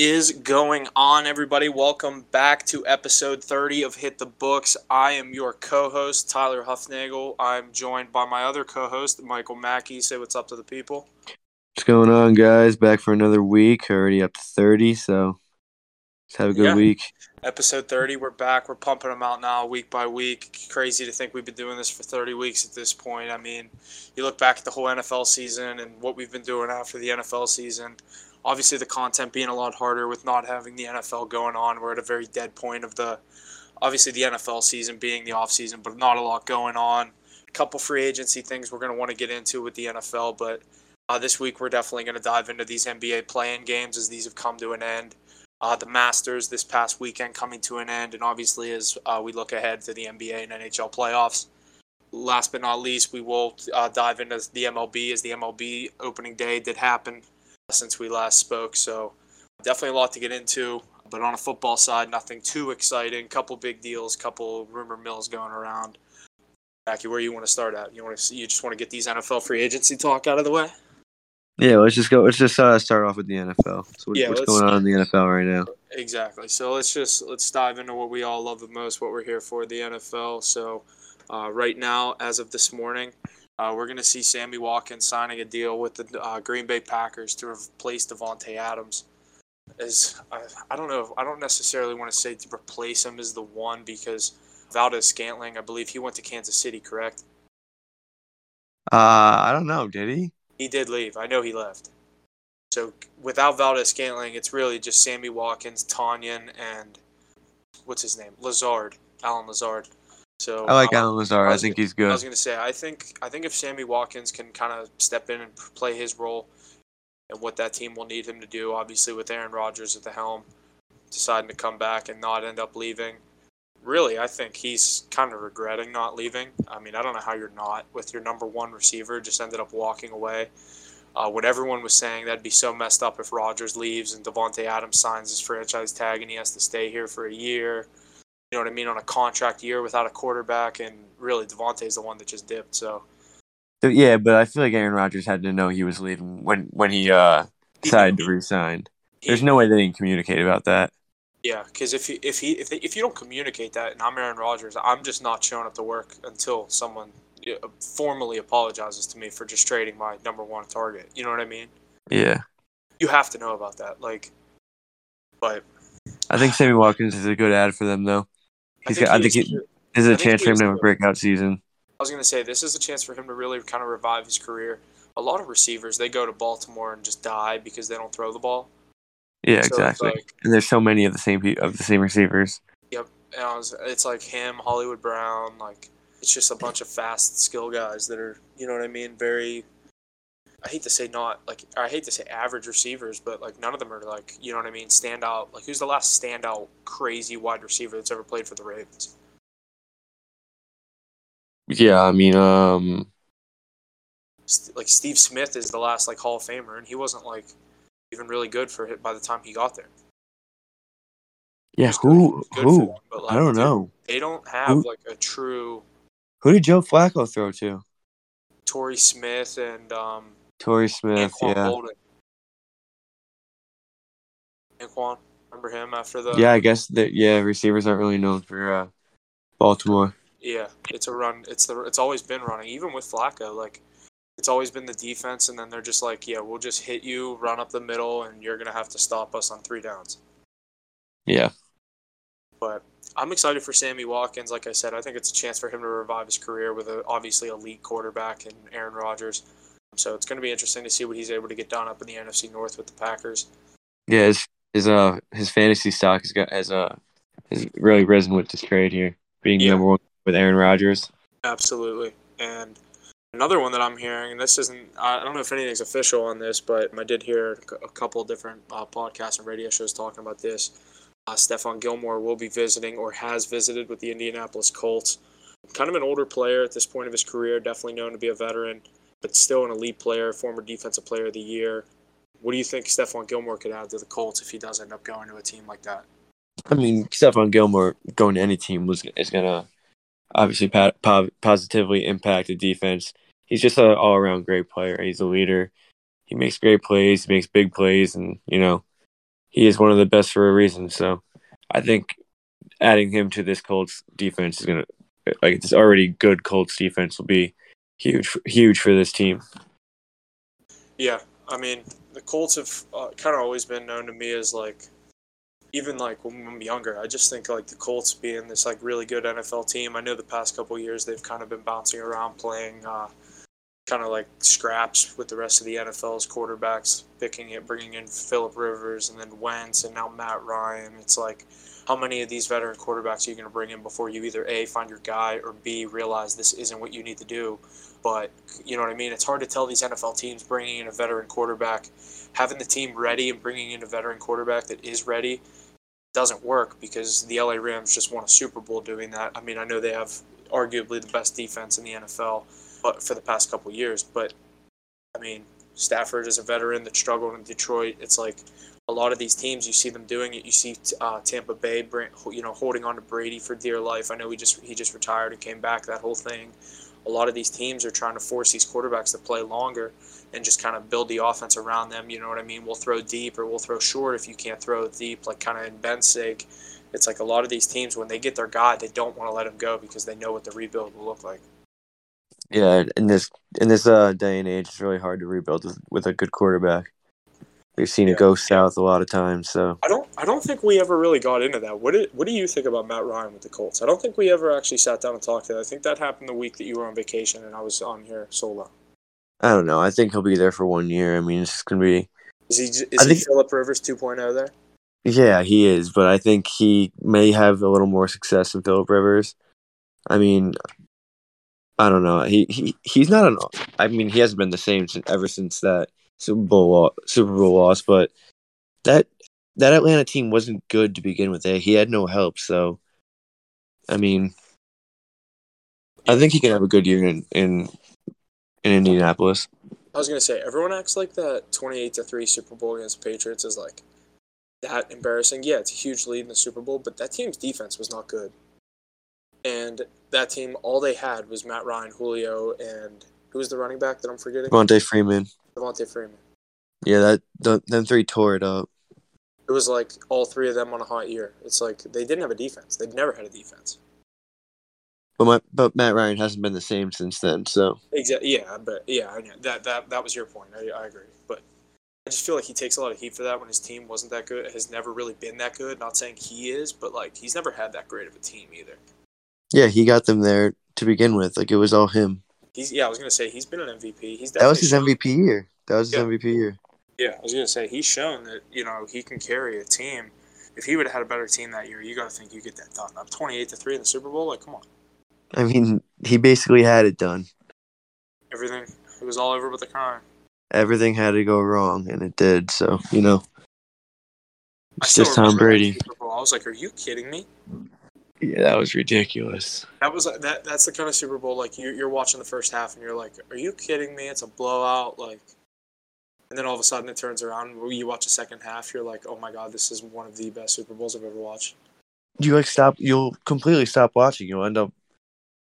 Is going on, everybody? Welcome back to episode 30 of Hit the Books. I am your co host, Tyler Huffnagel. I'm joined by my other co host, Michael Mackey. Say what's up to the people. What's going on, guys? Back for another week. Already up to 30, so let's have a good Yeah. week. Episode 30, we're back. We're pumping them out now week by week. Crazy to think we've been doing this for 30 weeks at this point. I mean, you look back at the whole NFL season and what we've been doing after the NFL season. Obviously, the content being a lot harder with not having the NFL going on. We're at a very dead point of the, obviously, the NFL season being the off season, but not a lot going on. A couple free agency things we're going to want to get into with the NFL, but uh, this week we're definitely going to dive into these NBA play-in games as these have come to an end uh, the Masters this past weekend coming to an end, and obviously as uh, we look ahead to the NBA and NHL playoffs. Last but not least, we will uh, dive into the MLB as the MLB opening day did happen since we last spoke. So definitely a lot to get into. But on a football side, nothing too exciting. Couple big deals, couple rumor mills going around. Becky, where you want to start at? You want to see, you just want to get these NFL free agency talk out of the way? Yeah, let's just go. Let's just uh, start off with the NFL. So what, Yeah, what's going on in the NFL right now? Exactly. So let's just let's dive into what we all love the most, what we're here for, the NFL. So uh, right now, as of this morning, uh, we're going to see Sammy Watkins signing a deal with the uh, Green Bay Packers to replace Davante Adams. As I, I don't know, I don't necessarily want to say to replace him as the one because Valdes-Scantling, I believe he went to Kansas City, correct? Uh, I don't know. Did he? He did leave. I know he left. So without Valdes-Scantling, it's really just Sammy Watkins, Tonyan, and what's his name, Lazard, Allen Lazard. So I like uh, Allen Lazar. I I think gonna- he's good. I was gonna say, I think I think if Sammy Watkins can kind of step in and play his role, and what that team will need him to do, obviously with Aaron Rodgers at the helm, deciding to come back and not end up leaving. Really, I think he's kind of regretting not leaving. I mean, I don't know how you're not with your number one receiver just ended up walking away. Uh, what everyone was saying, that'd be so messed up if Rodgers leaves and Davante Adams signs his franchise tag and he has to stay here for a year. You know what I mean? On a contract year without a quarterback, and really Davante's the one that just dipped. So So, yeah, but I feel like Aaron Rodgers had to know he was leaving when when he uh He decided knew. to resign. he- There's no way they didn't communicate about that. Yeah, because if he, if he if, they, if you don't communicate that, and I'm Aaron Rodgers, I'm just not showing up to work until someone formally apologizes to me for just trading my number one target. You know what I mean? Yeah, You have to know about that. Like, but I think Sammy Watkins is a good ad for them though. I He's think, got- I he think is he- too. There's I a chance for him to have a breakout season. I was gonna say this is a chance for him to really kind of revive his career. A lot of receivers they go to Baltimore and just die because they don't throw the ball. Yeah, So exactly. like- and there's so many of the same of the same receivers. And I was, it's like him, Hollywood Brown, like it's just a bunch of fast skill guys that are, you know what I mean, very. I hate to say not like I hate to say average receivers, but like none of them are like you know what I mean, stand out. Like who's the last standout crazy wide receiver that's ever played for the Ravens? Yeah, I mean, um, Like Steve Smith is the last like Hall of Famer, and he wasn't like even really good for it by the time he got there. yeah, who who? them, but, like, I don't know. They don't have Who- like a true Who did Joe Flacco throw to? Torrey Smith and um, Torrey Smith. Anquan Yeah, Bolden. Anquan, remember him after the? yeah. I guess that. Yeah, receivers aren't really known for uh, Baltimore. Yeah, it's a run. It's the. It's always been running, even with Flacco. Like, it's always been the defense, and then they're just like, yeah, we'll just hit you, run up the middle, and you're gonna have to stop us on three downs. Yeah, But I'm excited for Sammy Watkins. Like I said, I think it's a chance for him to revive his career with a obviously elite quarterback and Aaron Rodgers. So it's going to be interesting to see what he's able to get done up in the NFC North with the Packers. yeah. His his uh his fantasy stock has got has uh has really risen with this trade here, being Yeah. number one with Aaron Rodgers. Absolutely. And another one that I'm hearing, and this isn't, I don't know if anything's official on this, but I did hear a couple of different uh, podcasts and radio shows talking about this. Uh, Stephon Gilmore will be visiting or has visited with the Indianapolis Colts. Kind of an older player at this point of his career, definitely known to be a veteran, but still an elite player, former defensive player of the year. What do you think Stephon Gilmore could add to the Colts if he does end up going to a team like that? I mean, Stephon Gilmore going to any team was is gonna obviously po- positively impact the defense. He's just an all around great player. He's a leader. He makes great plays. He makes big plays, and you know, he is one of the best for a reason. So I think adding him to this Colts defense is gonna like this already good Colts defense will be huge huge for this team. Yeah, I mean the Colts have uh, kind of always been known to me as like even like when I'm younger, I just think like the Colts being this like really good NFL team. I know the past couple years they've kind of been bouncing around playing uh, kind of like scraps with the rest of the NFL's quarterbacks, picking it, bringing in Philip Rivers and then Wentz and now Matt Ryan. It's like how many of these veteran quarterbacks are you going to bring in before you either a find your guy or b realize this isn't what you need to do? But you know what I mean. It's hard to tell these NFL teams bringing in a veteran quarterback, having the team ready and bringing in a veteran quarterback that is ready doesn't work because the LA Rams just won a Super Bowl doing that. I mean, I know they have arguably the best defense in the NFL, but for the past couple years. But I mean, Stafford is a veteran that struggled in Detroit. It's like a lot of these teams, you see them doing it. You see uh, Tampa Bay, you know, holding on to Brady for dear life. I know he just he just retired and came back. That whole thing. A lot of these teams are trying to force these quarterbacks to play longer and just kind of build the offense around them. You know what I mean? We'll throw deep or we'll throw short if you can't throw deep, like kind of in Ben's sake. It's like a lot of these teams, when they get their guy, they don't want to let him go because they know what the rebuild will look like. Yeah, in this in this uh, day and age, it's really hard to rebuild with, with a good quarterback. We've seen yeah. it go south a lot of times. So I don't I don't think we ever really got into that. What did, what do you think about Matt Ryan with the Colts? I don't think we ever actually sat down and talked to that. I think that happened the week that you were on vacation and I was on here solo. I don't know. I think he'll be there for one year. I mean, it's just gonna be. Is he? Is I he think, Philip Rivers 2.0 there? Yeah, he is, but I think he may have a little more success than Philip Rivers. I mean, I don't know. He he he's not an. I mean, he hasn't been the same since, ever since that Super Bowl Super Bowl loss. But that that Atlanta team wasn't good to begin with. He had no help. So, I mean, I think he can have a good year in in in Indianapolis. I was gonna say everyone acts like that twenty-eight to three Super Bowl against Patriots is like that embarrassing. Yeah, it's a huge lead in the Super Bowl, but that team's defense was not good. And that team, all they had was Matt Ryan, Julio, and who was the running back that I'm forgetting? Devonta Freeman. Devonta Freeman. Yeah, that the, them three tore it up. It was like all three of them on a hot year. It's like they didn't have a defense. They've never had a defense. But my, but Matt Ryan hasn't been the same since then. So exactly, yeah, but yeah, I know. that that that was your point. I, I agree, but I just feel like he takes a lot of heat for that when his team wasn't that good. Has never really been that good. Not saying he is, but like he's never had that great of a team either. Yeah, he got them there to begin with. Like it was all him. He's yeah. I was gonna say he's been an MVP. He's that was his shown. MVP year. That was his yeah. MVP year. Yeah, I was gonna say he's shown that you know he can carry a team. If he would have had a better team that year, you got to think you get that done. I'm 28 to three in the Super Bowl. Like, come on. I mean, he basically had it done. Everything. It was all over but the crime. Everything had to go wrong, and it did. So you know, it's just Tom Brady. I was like, "Are you kidding me?" Yeah, that was ridiculous. That was that. That's the kind of Super Bowl like you're, you're watching the first half and you're like, "Are you kidding me?" It's a blowout, like, and then all of a sudden it turns around. You watch the second half, you're like, "Oh my god, this is one of the best Super Bowls I've ever watched." You like stop. You'll completely stop watching. You'll end up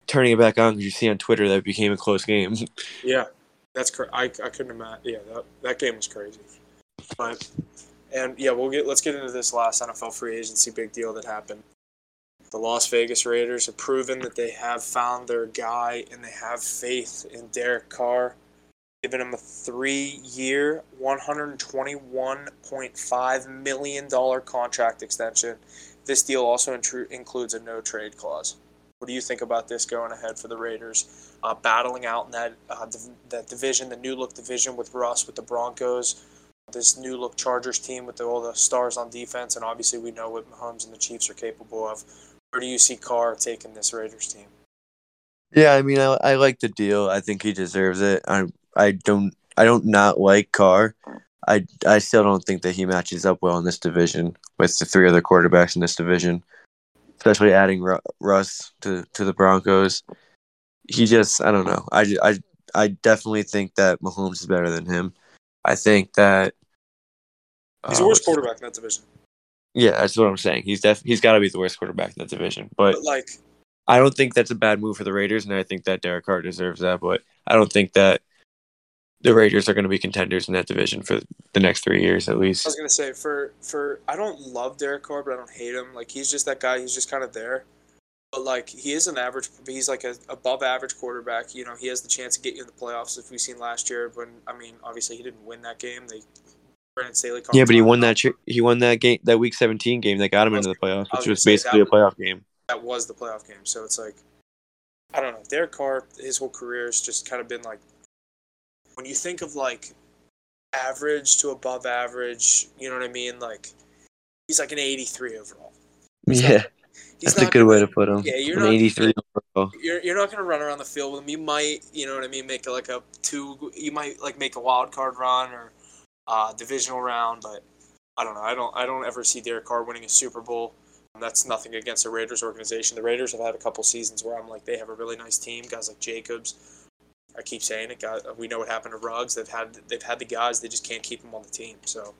turning it back on because you see on Twitter that it became a close game. yeah, that's cra- I I couldn't imagine. Yeah, that that game was crazy. But and yeah, we'll get let's get into this last NFL free agency big deal that happened. The Las Vegas Raiders have proven that they have found their guy and they have faith in Derek Carr, giving him a three-year, $121.5 million contract extension. This deal also includes a no-trade clause. What do you think about this going ahead for the Raiders, uh, battling out in that uh, div- that division, the new look division with Russ, with the Broncos, this new look Chargers team with the, all the stars on defense, and obviously we know what Mahomes and the Chiefs are capable of. Where do you see Carr taking this Raiders team? Yeah, I mean, I, I like the deal. I think he deserves it. I I don't I don't not like Carr. I I still don't think that he matches up well in this division with the three other quarterbacks in this division especially adding Russ to to the Broncos. He just I don't know. I, I, I definitely think that Mahomes is better than him. I think that he's the worst uh, quarterback in that division. Yeah, that's what I'm saying. He's def he's got to be the worst quarterback in that division. But, but, like, I don't think that's a bad move for the Raiders, and I think that Derek Carr deserves that. But I don't think that the Raiders are going to be contenders in that division for the next three years at least. I was gonna say for for I don't love Derek Carr, but I don't hate him. Like he's just that guy. He's just kind of there. But like he is an average. He's like a above average quarterback. You know, he has the chance to get you in the playoffs. If we've seen last year, when I mean, obviously he didn't win that game. They Brandon Staley. Yeah, but he won that. He won that game, that Week 17 game that got him into the playoffs, which was basically a playoff game. That was the playoff game. So it's like, I don't know. Derek Carr, his whole career has just kind of been like, when you think of like average to above average, you know what I mean? Like, he's like an 83 overall. He's not- Yeah, He's that's a good gonna- way to put him. Yeah, you're An not 83 overall. you're, you're not gonna run around the field with him. You might, you know what I mean, make like a two. You might like make a wild card run or uh, divisional round, but I don't know. I don't. I don't ever see Derek Carr winning a Super Bowl. That's nothing against the Raiders organization. The Raiders have had a couple seasons where I'm like, they have a really nice team. Guys like Jacobs. I keep saying it. Guys, we know what happened to Ruggs. They've had they've had the guys. They just can't keep them on the team. So,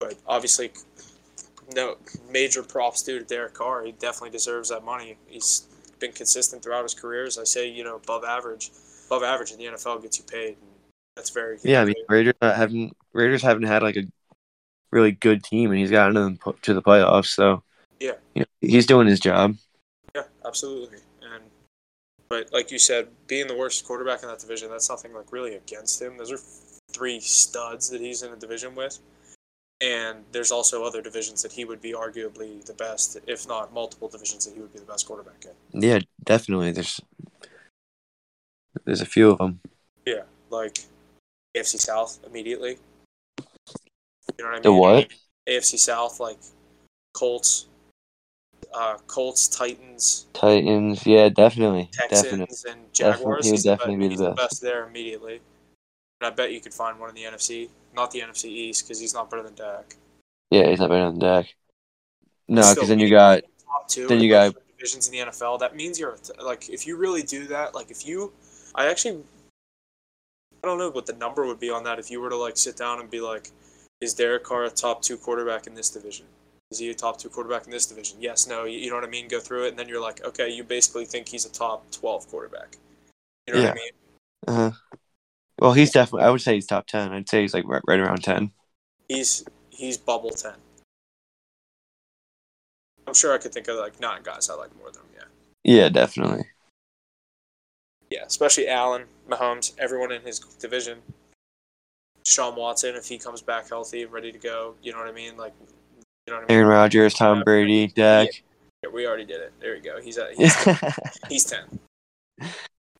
but obviously, no major props due to Derek Carr. He definitely deserves that money. He's been consistent throughout his career. As I say, you know, above average, above average in the NFL gets you paid. That's very Yeah, I mean Raiders haven't Raiders haven't had like a really good team, and he's gotten them to the playoffs. So Yeah. you know, he's doing his job. yeah, absolutely. And but like you said, being the worst quarterback in that division, that's nothing like really against him. Those are three studs that he's in a division with. And there's also other divisions that he would be arguably the best, if not multiple divisions that he would be the best quarterback in. Yeah, definitely. There's there's a few of them. Yeah, like AFC South immediately. You know what I mean? The what? AFC South, like Colts, uh, Colts, Titans, Titans. Yeah, definitely, Texans, definitely. and Jaguars. he would definitely be- be he's the the best. best there immediately. And I bet you could find one in the NFC, not the NFC East, because he's not better than Dak. Yeah, he's not better than Dak. No, because then you got top two. then you got- divisions in the NFL. That means you're like if you really do that. Like if you, I actually, I don't know what the number would be on that. If you were to like sit down and be like, is Derek Carr a top two quarterback in this division? Is he a top two quarterback in this division? Yes, no. You, you know what I mean? Go through it, and then you're like, okay, you basically think he's a top twelve quarterback. You know what I Yeah. mean? Uh-huh. well, he's definitely. I would say he's top ten. I'd say he's like right, right around ten. He's he's bubble ten. I'm sure I could think of like nine guys I like more than him. Yeah. Yeah, definitely. Yeah, especially Allen, Mahomes, everyone in his division. Sean Watson, if he comes back healthy and ready to go, you know what I mean? Like, you know what I mean? Aaron Rodgers, Tom Brady, Dak. Yeah, we already did it. There we go. He's at he's, he's ten.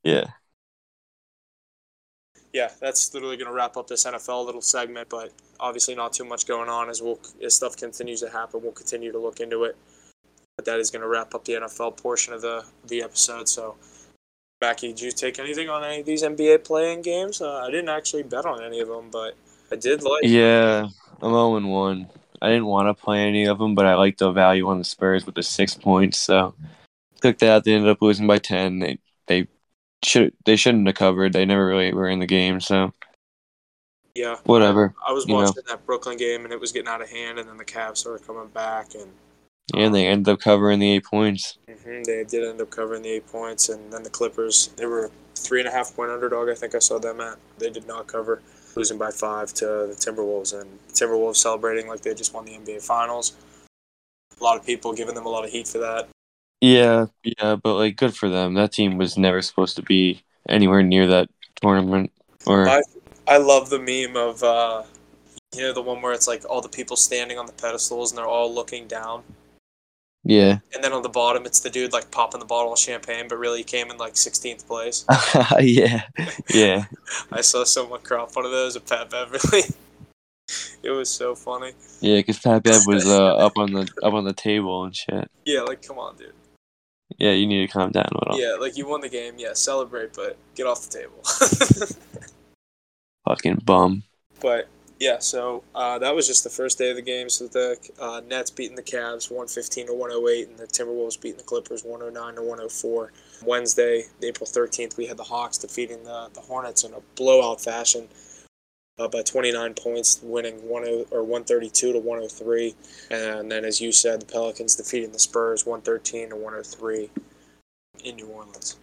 yeah. Yeah, that's literally going to wrap up this NFL little segment. But obviously, not too much going on as we'll as stuff continues to happen. We'll continue to look into it. But that is going to wrap up the NFL portion of the the episode. So. Mackie, did you take anything on any of these NBA play-in games? Uh, I didn't actually bet on any of them, but I did like. Yeah, I'm 0 1. I didn't want to play any of them, but I liked the value on the Spurs with the six points. So took that. They ended up losing by 10. They they should they shouldn't have covered. They never really were in the game. So Yeah, whatever. I was you know. watching that Brooklyn game and it was getting out of hand, and then the Cavs started coming back, and And they ended up covering the eight points. mhm, they did end up covering the eight points. And then the Clippers, they were three and a half point underdog. I think I saw them at. They did not cover, losing by five to the Timberwolves, and Timberwolves celebrating like they just won the NBA Finals. A lot of people giving them a lot of heat for that. Yeah, yeah, but like good for them. That team was never supposed to be anywhere near that tournament. Or I I love the meme of uh, you know the one where it's like all the people standing on the pedestals and they're all looking down. Yeah, And then on the bottom, it's the dude like popping the bottle of champagne, but really he came in like 16th place. yeah, yeah. I saw someone crop one of those at Pat Beverley. it was so funny. Yeah, because Pat Bev was uh, up on the up on the table and shit. Yeah, like come on, dude. Yeah, you need to calm down a little. Yeah, like you won the game. Yeah, celebrate, but get off the table. Fucking bum. but yeah, so uh, that was just the first day of the game. So the uh, Nets beating the Cavs 115 to 108, and the Timberwolves beating the Clippers 109 to 104. Wednesday, April 13th, we had the Hawks defeating the, the Hornets in a blowout fashion. Uh, by 29 points, winning 10 or 132 to 103, and then as you said, the Pelicans defeating the Spurs 113 to 103 in New Orleans.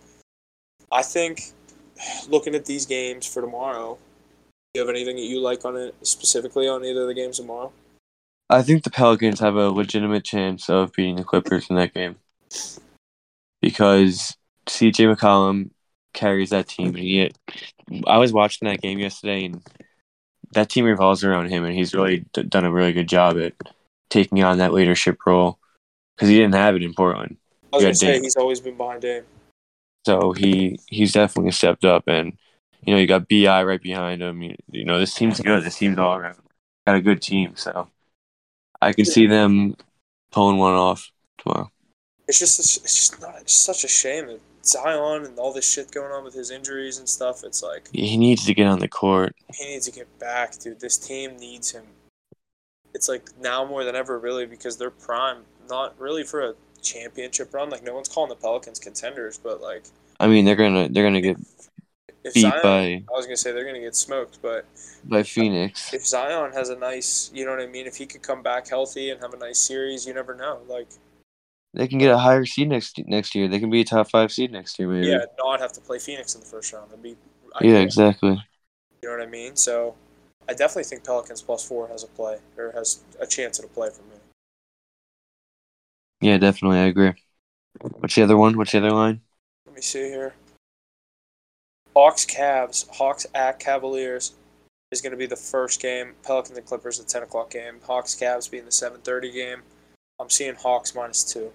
I think looking at these games for tomorrow, You have anything that you like on it specifically on either of the games tomorrow? I think the Pelicans have a legitimate chance of beating the Clippers in that game because CJ McCollum carries that team. And he, I was watching that game yesterday, and that team revolves around him, and he's really d- done a really good job at taking on that leadership role because he didn't have it in Portland. I was gonna say Dame. he's always been behind Dame. So he he's definitely stepped up, and you know you got Bi right behind him. You, you know this team's good. This team's all around got a good team, so I can see them pulling one off tomorrow. It's just it's just not it's such a shame that Zion and all this shit going on with his injuries and stuff. It's like He needs to get on the court. he needs to get back, dude. This team needs him. It's like now more than ever, really, because they're prime. Not really for a championship run. Like no one's calling the Pelicans contenders, but like I mean, they're gonna they're gonna get if beat Zion, by I was gonna say they're gonna get smoked, but by Phoenix. if Zion has a nice, you know what I mean. If he could come back healthy and have a nice series, you never know. Like They can get a higher seed next next year. They can be a top five seed next year, maybe. yeah, not have to play Phoenix in the first round. That'd be Yeah, exactly. You know what I mean? So I definitely think Pelicans plus four has a play or has a chance at a play for me. Yeah, definitely. I agree. What's the other one? What's the other line? Let me see here. Hawks Cavs. Hawks at Cavaliers is going to be the first game. Pelicans and Clippers the ten o'clock game. Hawks Cavs being the seven thirty game. I'm seeing Hawks minus two.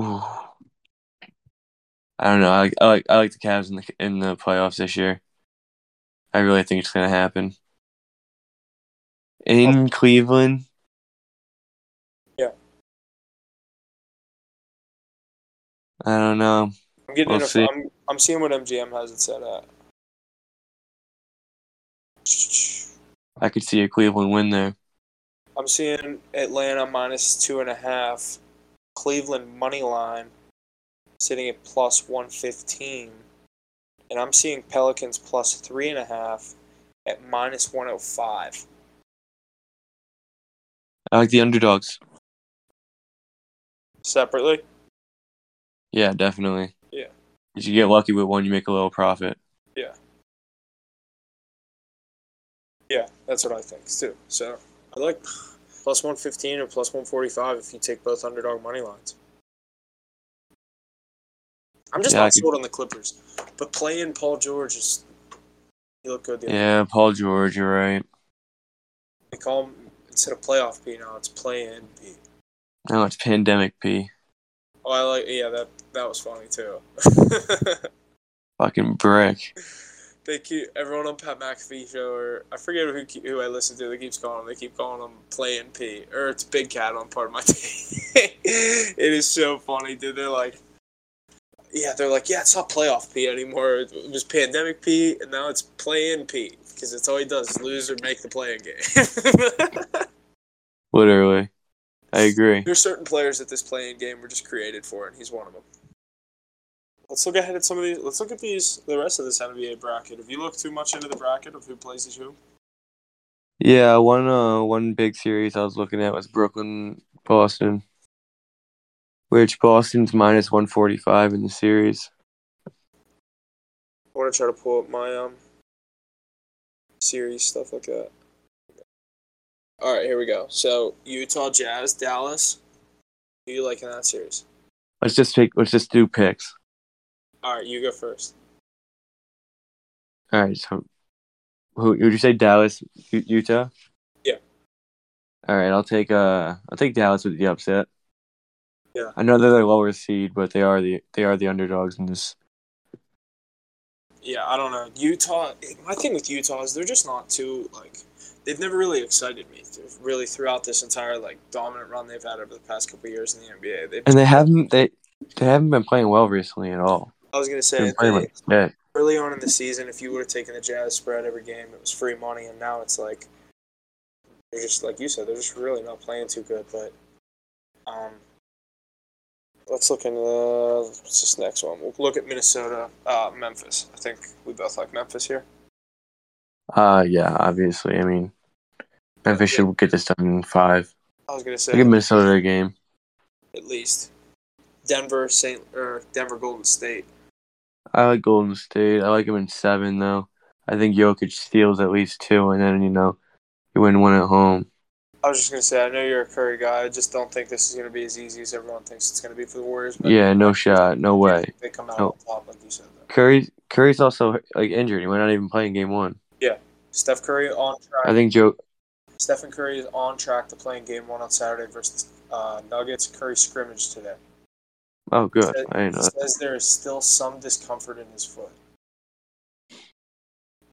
Ooh. I don't know. I like I like I like the Cavs in the in the playoffs this year. I really think it's gonna happen. In oh. Cleveland. Yeah. I don't know. I'm getting We'll see. I'm, I'm seeing what MGM has it set at. I could see a Cleveland win there. I'm seeing Atlanta minus two and a half. Cleveland money line sitting at plus 115. And I'm seeing Pelicans plus three and a half at minus 105. I like the underdogs. Separately? Yeah, definitely. If you get lucky with one, you make a little profit. Yeah, Yeah, that's what I think too. So I like plus 115 or plus 145 if you take both underdog money lines. I'm just Yeah, not could- sold on the Clippers. But playing Paul George is. He looked good the other Yeah, Paul George, you're right. They call him instead of playoff P now. It's play in P. No, it's pandemic P. Oh, I like. Yeah, that that was funny too. Fucking brick. they keep everyone on Pat McAfee show or I forget who who I listen to. They keeps calling him. They keep calling him play in P or it's Big Cat on part of my team. it is so funny, dude. They're like. Yeah, they're like, yeah, it's not playoff P anymore. It was pandemic P, and now it's play in P because it's all he does is lose or make the play in game. Literally. I agree. There's certain players that this play-in game were just created for, and he's one of them. Let's look ahead at some of these. Let's look at these. The rest of this NBA bracket. If you look too much into the bracket of who plays each who, Yeah, one uh one big series I was looking at was Brooklyn Boston. Which Boston's minus one forty five in the series. I want to try to pull up my um series stuff like that. All right, here we go. So Utah Jazz, Dallas. Who you like in that series? Let's just take let's just do picks. All right, you go first. All right, so who would you say Dallas, U- Utah? Yeah. All right, I'll take uh I'll take Dallas with the upset. Yeah. I know they're the lower seed, but they are the they are the underdogs in this. Yeah, I don't know. Utah. My thing with Utah is they're just not too like. They've never really excited me. Really, throughout this entire like dominant run they've had over the past couple of years in the NBA, they've. And they haven't they they haven't been playing well recently at all. I was gonna say they- like shit. early on in the season, if you would have taken the Jazz spread every game, it was free money, and now it's like they're just like you said, they're just really not playing too good. But um, let's look into the, what's this next one. We'll look at Minnesota, uh, Memphis. I think we both like Memphis here. Uh yeah, obviously. I mean Memphis should get this done in five. I was gonna say. At Minnesota game. at least Denver, Saint or Denver, Golden State. I like Golden State. I like them in seven though. I think Jokic steals at least two, and then you know you win one at home. I was just gonna say, I know you're a Curry guy. I just don't think this is gonna be as easy as everyone thinks it's gonna be for the Warriors. But Yeah, no shot, no way. They come out No. on top, like you said. Though. Curry Curry's also like injured. He might not even play in game one. Steph Curry on track. I think Joe. Stephen Curry is on track to play in Game One on Saturday versus uh, Nuggets. Curry scrimmaged today. Oh, good. Says- I know. he says there is still some discomfort in his foot.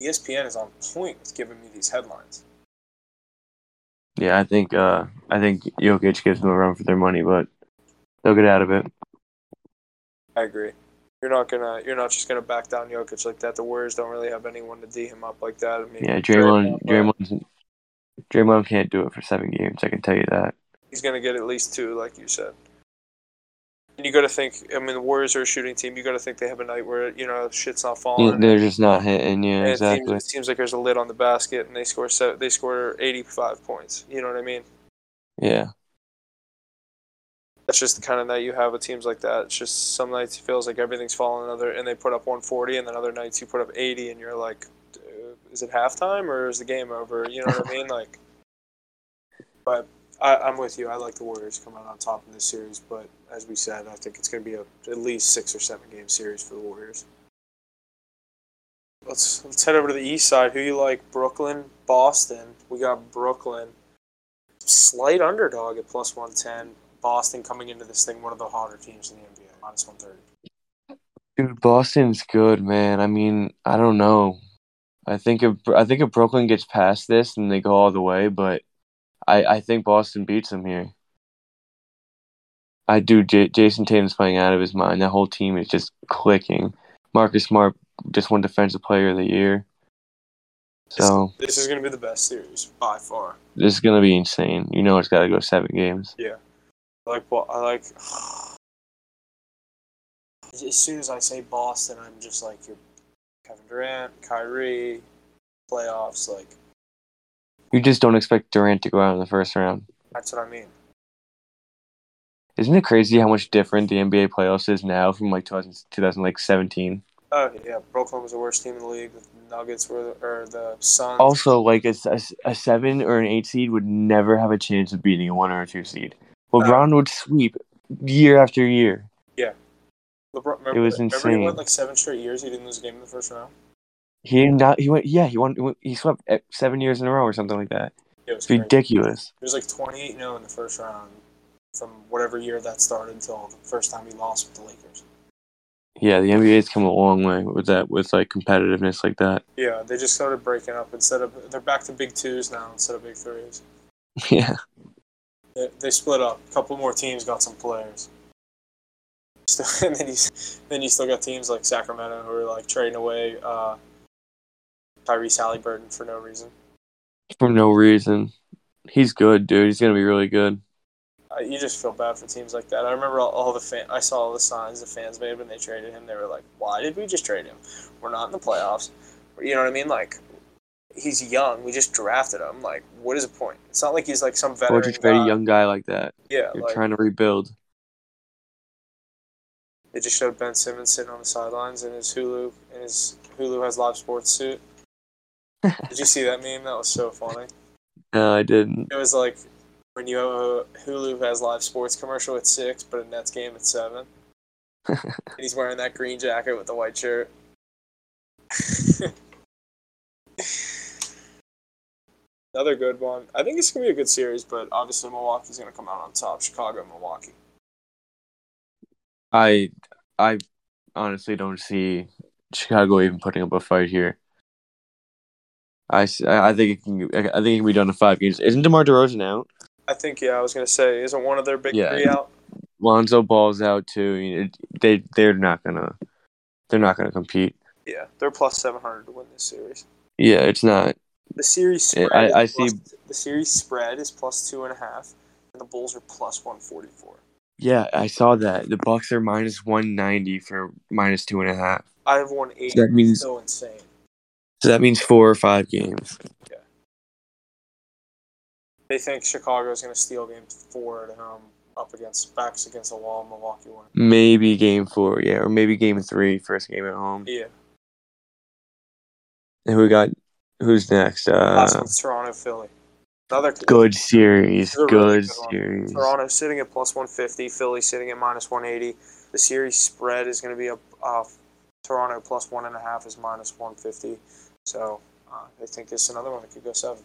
ESPN is on point with giving me these headlines. Yeah, I think. Uh, I think Jokic gives them a run for their money, but they'll get out of it. I agree. You're not gonna. You're not just gonna back down Jokic like that. The Warriors don't really have anyone to d him up like that. I mean, Yeah, Draymond. Draymond. Draymond can't do it for seven games. I can tell you that. He's gonna get at least two, like you said. And you got to think. I mean, the Warriors are a shooting team. You got to think they have a night where you know shit's not falling. They're just not hitting. Yeah, And it, exactly. seems, it seems like there's a lid on the basket, and they score they score 85 points. You know what I mean? Yeah. That's just the kind of night you have with teams like that. It's just some nights it feels like everything's falling, other and they put up 140, and then other nights you put up 80, and you're like, is it halftime or is the game over? You know what I mean? Like, but I, I'm with you. I like the Warriors coming out on top in this series, but as we said, I think it's going to be a, at least six or seven game series for the Warriors. Let's let's head over to the East side. Who you like? Brooklyn, Boston. We got Brooklyn, slight underdog at plus 110. Boston coming into this thing one of the hotter teams in the NBA, minus 130. Dude, Boston's good, man. I mean, I don't know. I think if I think if Brooklyn gets past this and they go all the way, but I I think Boston beats them here. I do. J- Jayson Tatum's playing out of his mind. That whole team is just clicking. Marcus Smart just won Defensive Player of the Year. So This is going to be the best series by far. this is gonna be insane. You know, it's got to go seven games. I like Bo- I like. As soon as I say Boston, I'm just like you're Kevin Durant, Kyrie, playoffs. Like You just don't expect Durant to go out in the first round. that's what I mean. Isn't it crazy how much different the NBA playoffs is now from like 2000, 2017? Oh yeah, Brooklyn was the worst team in the league. The Nuggets were the, or the Suns. Also, like a, a, a seven or an eight seed would never have a chance of beating a one or a two seed. LeBron would sweep year after year. LeBron, remember, it was Remember he insane. went like seven straight years. He didn't lose a game in the first round. He not he went yeah he won he went- he swept eh, seven years in a row or something like that. It was It's ridiculous. It was like 28 0 in the first round from whatever year that started until the first time he lost with the Lakers. Yeah, the NBA's come a long way with that with like competitiveness like that. Yeah, they just started breaking up instead of they're back to big twos now instead of big threes. Yeah, They, they split up. A couple more teams got some players. Still, and then you then you still got teams like Sacramento who are like trading away uh, Tyrese Halliburton for no reason. for no reason. He's good, dude. He's gonna be really good. Uh, you just feel bad for teams like that. I remember all, all the fan. I saw all the signs the fans made when they traded him. They were like, "Why did we just trade him? We're not in the playoffs." You know what I mean? Like, he's young. We just drafted him. Like, what is the point? It's not like he's like some Or veteran just guy. a young guy like that. yeah, You're like trying to rebuild. they just showed Ben Simmons sitting on the sidelines in his Hulu in his Hulu has live sports suit. did you see that meme? That was so funny. No, I didn't. It was like when you have a Hulu has live sports commercial at six, but a Nets game at seven. and he's wearing that green jacket with the white shirt. Another good one. I think it's gonna be a good series, but obviously Milwaukee's gonna come out on top. Chicago, Milwaukee. I I honestly don't see Chicago even putting up a fight here. I, I think it can I think it can be done in five games. Isn't DeMar DeRozan out? I think yeah. I was gonna say, isn't one of their big Yeah. three out? Lonzo Ball's out too. They they're not gonna they're not gonna compete. Yeah, they're plus seven hundred to win this series. Yeah, it's not. The series Yeah, spread. I- is I see- plus- the series spread is plus two and a half, and the Bulls are plus one forty four. Yeah, I saw that. The Bucks are minus one ninety for minus two and a half. I have one eight. That means- so insane. So that means four or five games. Yeah. They think Chicago's going to steal game four at home, up against backs against the wall. Milwaukee win. Maybe game four, yeah, or maybe game three, first game at home. Yeah. And we got? Who's next? Uh, Toronto, Philly. Another good series. A really Good good one. series. Toronto sitting at plus 150, Philly sitting at minus 180. The series spread is going to be a uh, Toronto plus one and a half is minus 150. So uh, I think this is another one that could go seven.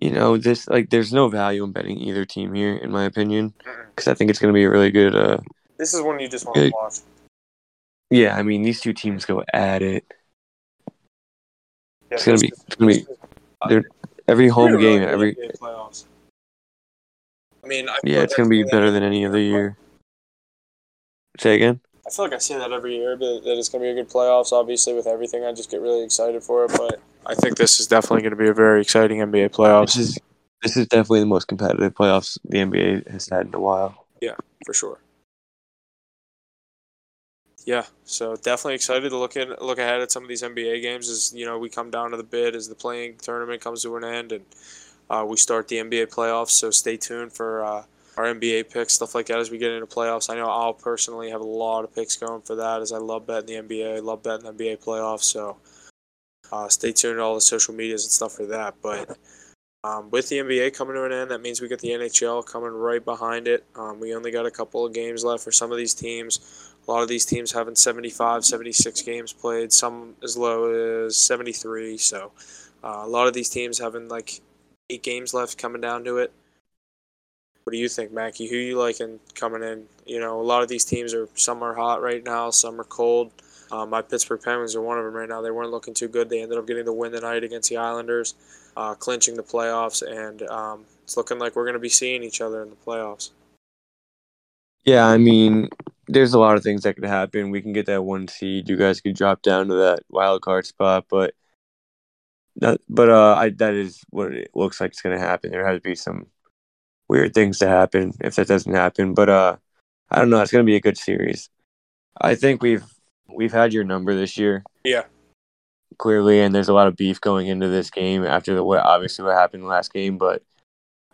You know, this like there's no value in betting either team here, in my opinion, because I think it's going to be a really good. Uh, This is one you just want to watch. yeah, I mean these two teams go at it. Yeah, It's gonna be- it's gonna be- they're- Every home really game, every playoffs. I mean, I yeah, it's going to be better than any other year. Say again. I feel like I say that every year, but that it's going to be a good playoffs. Obviously, with everything, I just get really excited for it. But I think this is definitely going to be a very exciting NBA playoffs. This is this is definitely the most competitive playoffs the NBA has had in a while. Yeah, for sure. Yeah, so definitely excited to look at look ahead at some of these NBA games as you know we come down to the bid as the play-in tournament comes to an end and uh, we start the NBA playoffs. So stay tuned for uh, our NBA picks, stuff like that as we get into playoffs. I know I'll personally have a lot of picks going for that as I love betting the NBA, love betting the NBA playoffs. So uh, stay tuned to all the social medias and stuff for that. But um, with the NBA coming to an end, that means we get the NHL coming right behind it. Um, we only got a couple of games left for some of these teams. A lot of these teams having 75, 76 games played, some as low as 73. So uh, a lot of these teams having like eight games left coming down to it. What do you think, Mackie? Who you liking coming in? You know, a lot of these teams are some are hot right now, some are cold. Um, my Pittsburgh Penguins are one of them right now. They weren't looking too good. They ended up getting the win tonight against the Islanders, uh, clinching the playoffs, and um, it's looking like we're going to be seeing each other in the playoffs. Yeah, I mean, there's a lot of things that could happen. We can get that one seed. You guys could drop down to that wild card spot, but that, but uh, I that is what it looks like it's gonna happen. There has to be some weird things to happen if that doesn't happen. But uh, I don't know. It's gonna be a good series. I think we've we've had your number this year. Yeah. Clearly, and there's a lot of beef going into this game after the what obviously what happened last game, but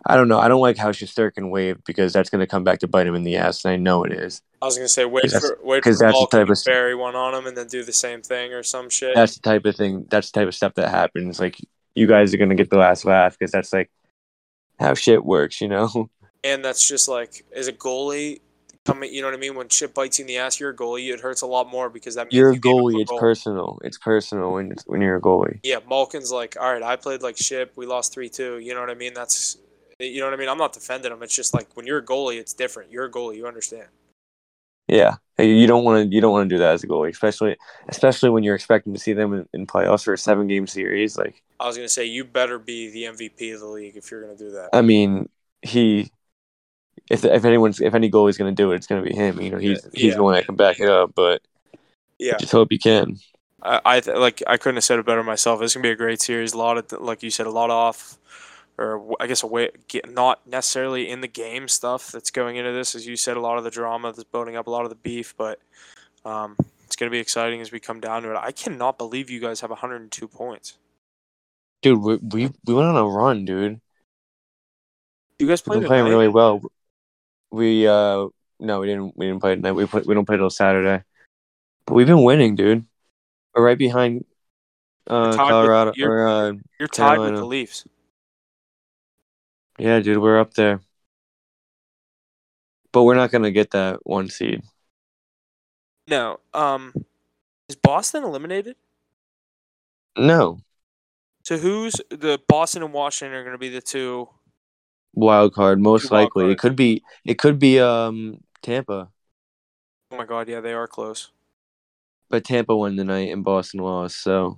I don't know. I don't like how Shesterkin waved because that's going to come back to bite him in the ass, and I know it is. I was going to say wait for wait for that's the Malkin type to of- bury one on him and then do the same thing or some shit. That's the type of thing. That's the type of stuff that happens. Like you guys are going to get the last laugh because that's like how shit works, you know. and that's just like as a goalie coming. You know what I mean? When shit bites you in the ass, you're a goalie. It hurts a lot more because that means You're a you goalie. a It's goal. personal. It's personal when it's, when you're a goalie. Yeah, Malkin's like, all right, I played like shit. We lost three two. You know what I mean? That's you know what I mean. I'm not defending him. It's just like when you're a goalie, it's different. You're a goalie. You understand? Yeah, you don't want to. You don't want to do that as a goalie, especially especially when you're expecting to see them in, in playoffs for a seven game series. Like, I was gonna say you better be the MVP of the league if you're gonna do that. I mean, he. If if anyone's if any goalie's going to do it, it's going to be him. You know, he's Yeah. he's the one that can back it up. But Yeah, just hope he can. I, I th- like I couldn't have said it better myself. It's gonna be a great series. A lot of like you said, a lot of off, or I guess away, get, not necessarily in the game stuff that's going into this. As you said, a lot of the drama that's building up, a lot of the beef, but um, it's gonna be exciting as we come down to it. I cannot believe you guys have 102 points. Dude, we we, we went on a run, dude. You guys played playing really well. We uh no, we didn't we didn't play tonight. We play, we don't play till Saturday. But we've been winning, dude. We're right behind uh with- Colorado you're- or uh You're tied with the Leafs. Yeah, dude, we're up there. But we're not gonna get that one seed. No. Um, is Boston eliminated? No. So who's the Boston and Washington are going to be the two? Wild card, most wild likely. It could be it could be um Tampa. Oh my God, yeah, they are close. But Tampa won tonight and Boston lost, so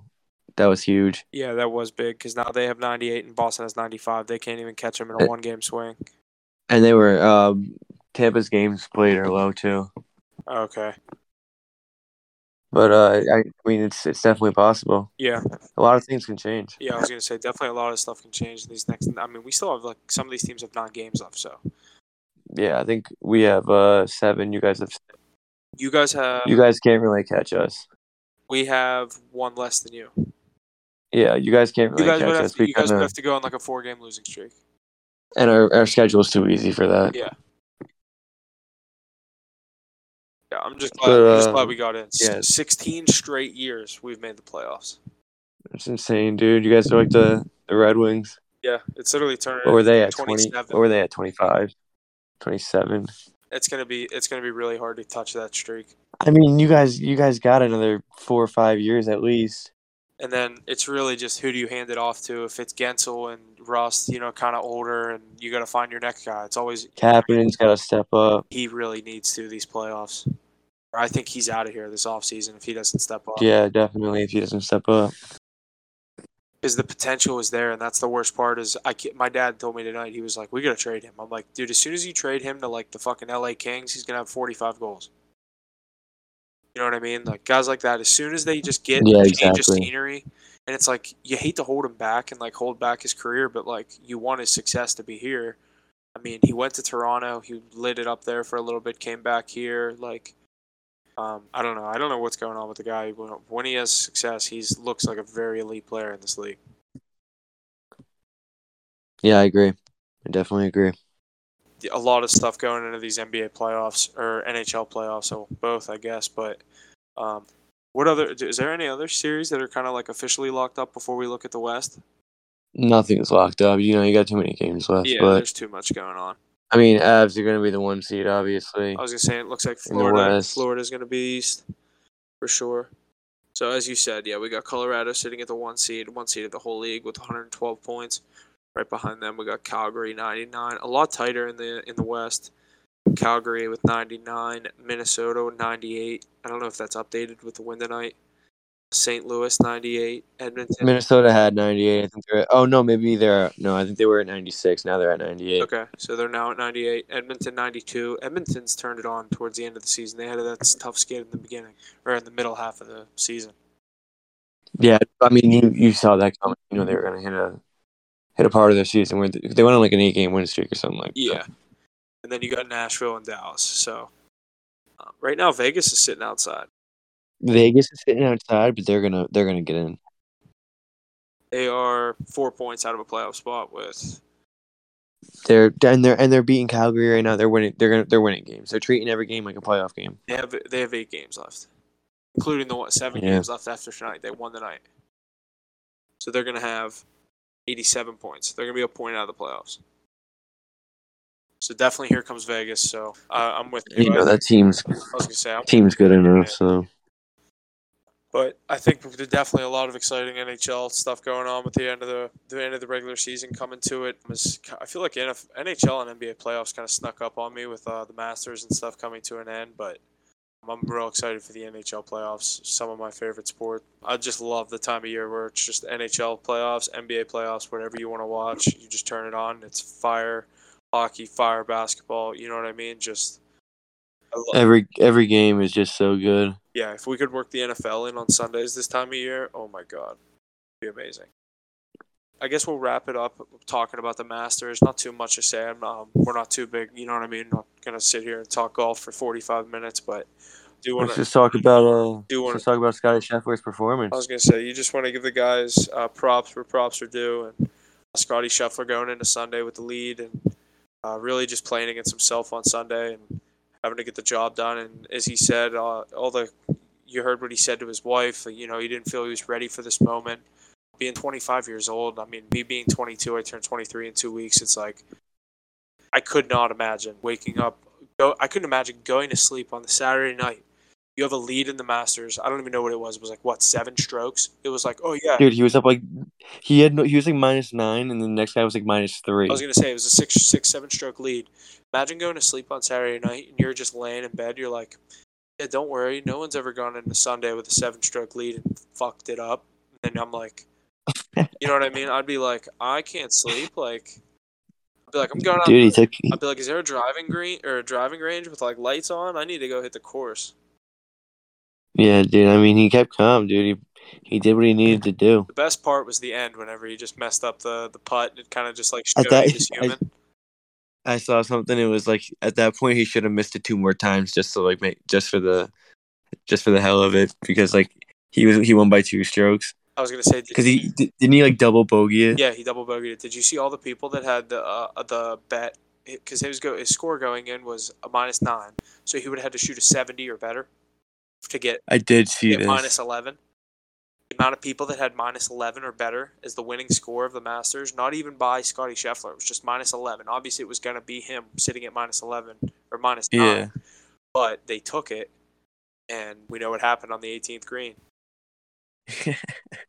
that was huge. Yeah, that was big because now they have 98 and Boston has 95. They can't even catch them in a Uh, one game swing. And they were um Tampa's games played are low too. Okay. But uh I, I mean it's it's definitely possible. Yeah. A lot of things can change. Yeah, I was going to say definitely a lot of stuff can change in these next. I mean, we still have like some of these teams have nine games left. So Yeah, I think we have uh seven. You guys have you guys have, you guys can't really catch us. we have one less than you. Yeah, you guys can't You really guys, would have us. to, you guys would have to go on like a four game losing streak. and our our schedule is too easy for that. Yeah. Yeah, I'm just glad, But, I'm just uh, glad we got in. Yeah. 16 straight years we've made the playoffs. That's insane, dude. You guys are like the, the Red Wings. Yeah, it's literally turning. What were they at 20? 27. What were they at 25? 27. It's gonna be it's gonna be really hard to touch that streak. I mean, you guys you guys got another 4 or 5 years at least. And then it's really just who do you hand it off to? If it's Guentzel and Rust, you know, kind of older, and you got to find your next guy. It's always Kapanen's got to step up. he really needs to these playoffs. I think he's out of here this offseason if he doesn't step up. Yeah, definitely if he doesn't step up. Because the potential is there, and that's the worst part. Is I my dad told me tonight he was like, "We gotta trade him." I'm like, dude, as soon as you trade him to like the fucking LA Kings, he's gonna have 45 goals. You know what I mean? Like guys like that, as soon as they just get Yeah, change of scenery, and it's like you hate to hold him back and like hold back his career, but like you want his success to be here. I mean, he went to Toronto, he lit it up there for a little bit, came back here. Like, um, I don't know, I don't know what's going on with the guy. When, when he has success, he's looks like a very elite player in this league. Yeah, I agree. I definitely agree. A lot of stuff going into these NBA playoffs or NHL playoffs, so both, I guess. But um, what other? Is there any other series that are kind of like officially locked up before we look at the West? Nothing's locked up. You know, you got too many games left. Yeah, but there's too much going on. I mean, Avs are going to be the one seed, obviously. I was gonna say it looks like Florida. Florida's gonna be East for sure. So as you said, yeah, we got Colorado sitting at the one seed, one seed of the whole league with 112 points. Right behind them, we got Calgary 99, a lot tighter in the in the West. Calgary with 99, Minnesota 98. I don't know if that's updated with the win tonight. St. Louis 98, Edmonton. Minnesota had 98. I think they're. Oh no, maybe they're. No, I think they were at 96. Now they're at 98. Okay, so they're now at 98. Edmonton 92. Edmonton's turned it on towards the end of the season. They had that tough skid in the beginning or in the middle half of the season. Yeah, I mean, you you saw that coming. You know, they were going to hit a hit a part of their season where they, went on like an eight game win streak or something like. Yeah. And then you got Nashville and Dallas. So uh, right now Vegas is sitting outside. Vegas is sitting outside, but they're gonna they're gonna get in. They are four points out of a playoff spot with They're and they're and they're beating Calgary right now. They're winning. They're gonna they're winning games. They're treating every game like a playoff game. they have they have eight games left, including the one, seven Yeah. games left after tonight. They won tonight, so they're gonna have eighty-seven points. They're gonna be a point out of the playoffs. So definitely here comes Vegas. So uh, I'm with you. You know that team's I was gonna say I'm team's good enough. So But I think there's definitely a lot of exciting NHL stuff going on with the end of the the end of the regular season coming to it. I feel like NHL and NBA playoffs kind of snuck up on me with uh, the Masters and stuff coming to an end. But I'm real excited for the NHL playoffs. Some of my favorite sport. I just love the time of year where it's just NHL playoffs, NBA playoffs, whatever you want to watch. You just turn it on. It's fire hockey, fire basketball. You know what I mean? Just. I every every game is just so good. yeah, if we could work the NFL in on Sundays this time of year, oh my god, it'd be amazing. I guess we'll wrap it up talking about the Masters. Not too much to say. I'm not, we're not too big, you know what I mean. Not gonna sit here and talk golf for 45 minutes, but do want to. just talk about uh. Do wanna- Let's talk about Scotty Scheffler's performance. I was gonna say you just want to give the guys uh, props where props are due, and Scotty Scheffler going into Sunday with the lead and uh, really just playing against himself on Sunday and having to get the job done. And as he said, uh, all the you heard what he said to his wife. You know, he didn't feel he was ready for this moment. Being 25 years old, I mean, me being 22, I turned 23 in two weeks. It's like I could not imagine waking up. Go, I couldn't imagine going to sleep on the Saturday night. You have a lead in the Masters. I don't even know what it was. It was like what seven strokes. It was like, oh yeah. Dude, he was up like he had no, he was like minus nine, and the next guy was like minus three. I was gonna say it was a six, six, seven stroke lead. Imagine going to sleep on Saturday night and you're just laying in bed. You're like, yeah, don't worry. No one's ever gone into Sunday with a seven stroke lead and fucked it up. And I'm like, you know what I mean? I'd be like, I can't sleep. Like, I'd be like, I'm going out. Dude, he took I'd be like, is there a driving green or a driving range with like lights on? I need to go hit the course. yeah, dude. I mean, he kept calm, dude. He he did what he needed to do. The best part was the end whenever he just messed up the the putt. It kind of just like showed that- he was I- human. I saw something. It was like at that point he should have missed it two more times just to like make just for the just for the hell of it because like he was he won by two strokes I was gonna say because he didn't he like double bogey it. Yeah, he double bogeyed it. Did you see all the people that had the uh, the bet? Because his go his score going in was a minus nine, so he would have had to shoot a seventy or better to get, I did see this. minus eleven. amount of people that had minus 11 or better as the winning score of the Masters, not even by Scotty Scheffler, it was just minus 11. Obviously, it was going to be him sitting at minus 11 or minus 9. Yeah. But they took it, and we know what happened on the 18th green.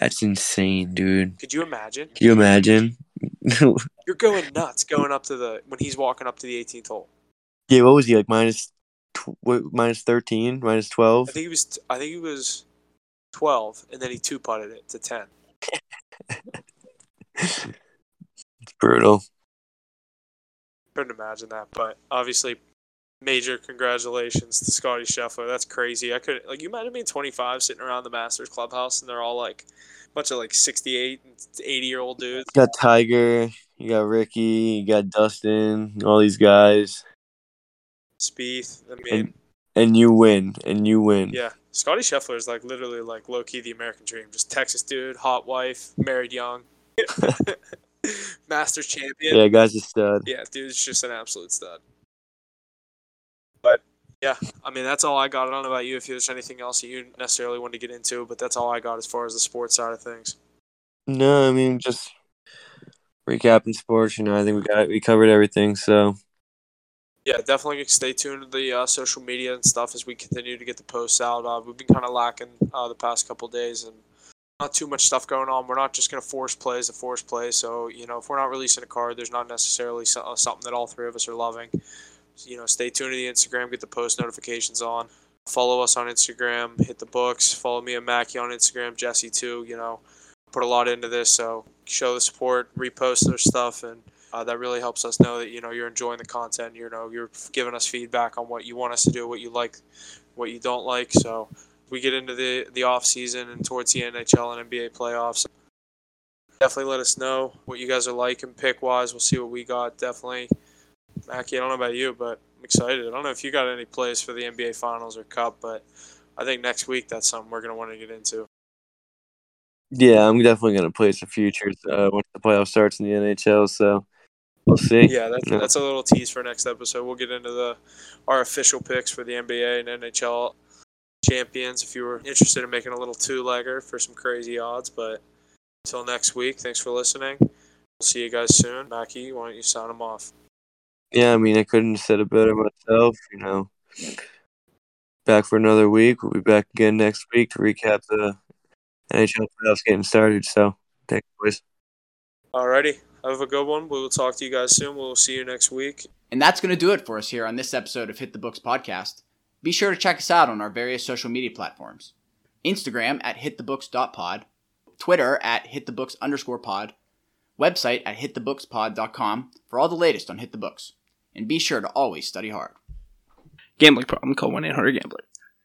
That's insane, dude. Could you imagine? Can you imagine? You're going nuts going up to the when he's walking up to the 18th hole. yeah, what was he like minus tw- minus 13, minus 12? I think he was I think he was 12 and then he two putted it to 10. It's brutal. Couldn't imagine that, but obviously major congratulations to Scotty Scheffler. That's crazy. I could like you might have been 25 sitting around the Masters clubhouse and they're all like a bunch of like 68 and 80 year old dudes. You got Tiger, you got Ricky, you got Dustin, all these guys, Spieth. I mean, and you win, and you win. yeah. Scotty Scheffler is like literally like low key the American dream. Just Texas dude, hot wife, married young, Masters champion. Yeah, guy's a stud. Yeah, dude, it's just an absolute stud. Yeah, I mean that's all I got. I don't know about you if there's anything else that you necessarily want to get into, but that's all I got as far as the sports side of things. No, I mean just recapping sports. You know, I think we got we covered everything. So Yeah, definitely stay tuned to the uh, social media and stuff as we continue to get the posts out. Uh, we've been kind of lacking uh, the past couple days and not too much stuff going on. We're not just going to force plays to force play. So, you know, if we're not releasing a card, there's not necessarily uh, something that all three of us are loving. You know, stay tuned to the Instagram, get the post notifications on. Follow us on Instagram, hit the books. Follow me and Mackie on Instagram, Jesse too. You know, put a lot into this, so show the support, repost their stuff, and uh, that really helps us know that you know you're enjoying the content. You know, you're giving us feedback on what you want us to do, what you like, what you don't like. So we get into the the off season and towards the NHL and NBA playoffs. Definitely let us know what you guys are like and pick wise. We'll see what we got. Definitely, Mackie. I don't know about you, but I'm excited. I don't know if you got any plays for the NBA Finals or Cup, but I think next week that's something we're gonna want to get into. yeah, I'm definitely gonna place the futures uh, once the playoff starts in the NHL. So we'll see. Yeah, that's, Yeah. that's a little tease for next episode. We'll get into the our official picks for the NBA and NHL champions. If you were interested in making a little two legger for some crazy odds, but until next week, thanks for listening. We'll see you guys soon. Mackie, why don't you sign them off? Yeah, I mean, I couldn't have said it better myself. You know, back for another week. We'll be back again next week to recap the NHL playoffs getting started. So, thanks, boys. Alrighty, have a good one. We will talk to you guys soon. We'll see you next week. And that's going to do it for us here on this episode of Hit the Books Podcast. Be sure to check us out on our various social media platforms Instagram at hitthebooks.pod, Twitter at hitthebooks underscore pod, website at hitthebookspod.com for all the latest on Hit the Books. And be sure to always study hard. Gambling problem, call 1 800 Gambler.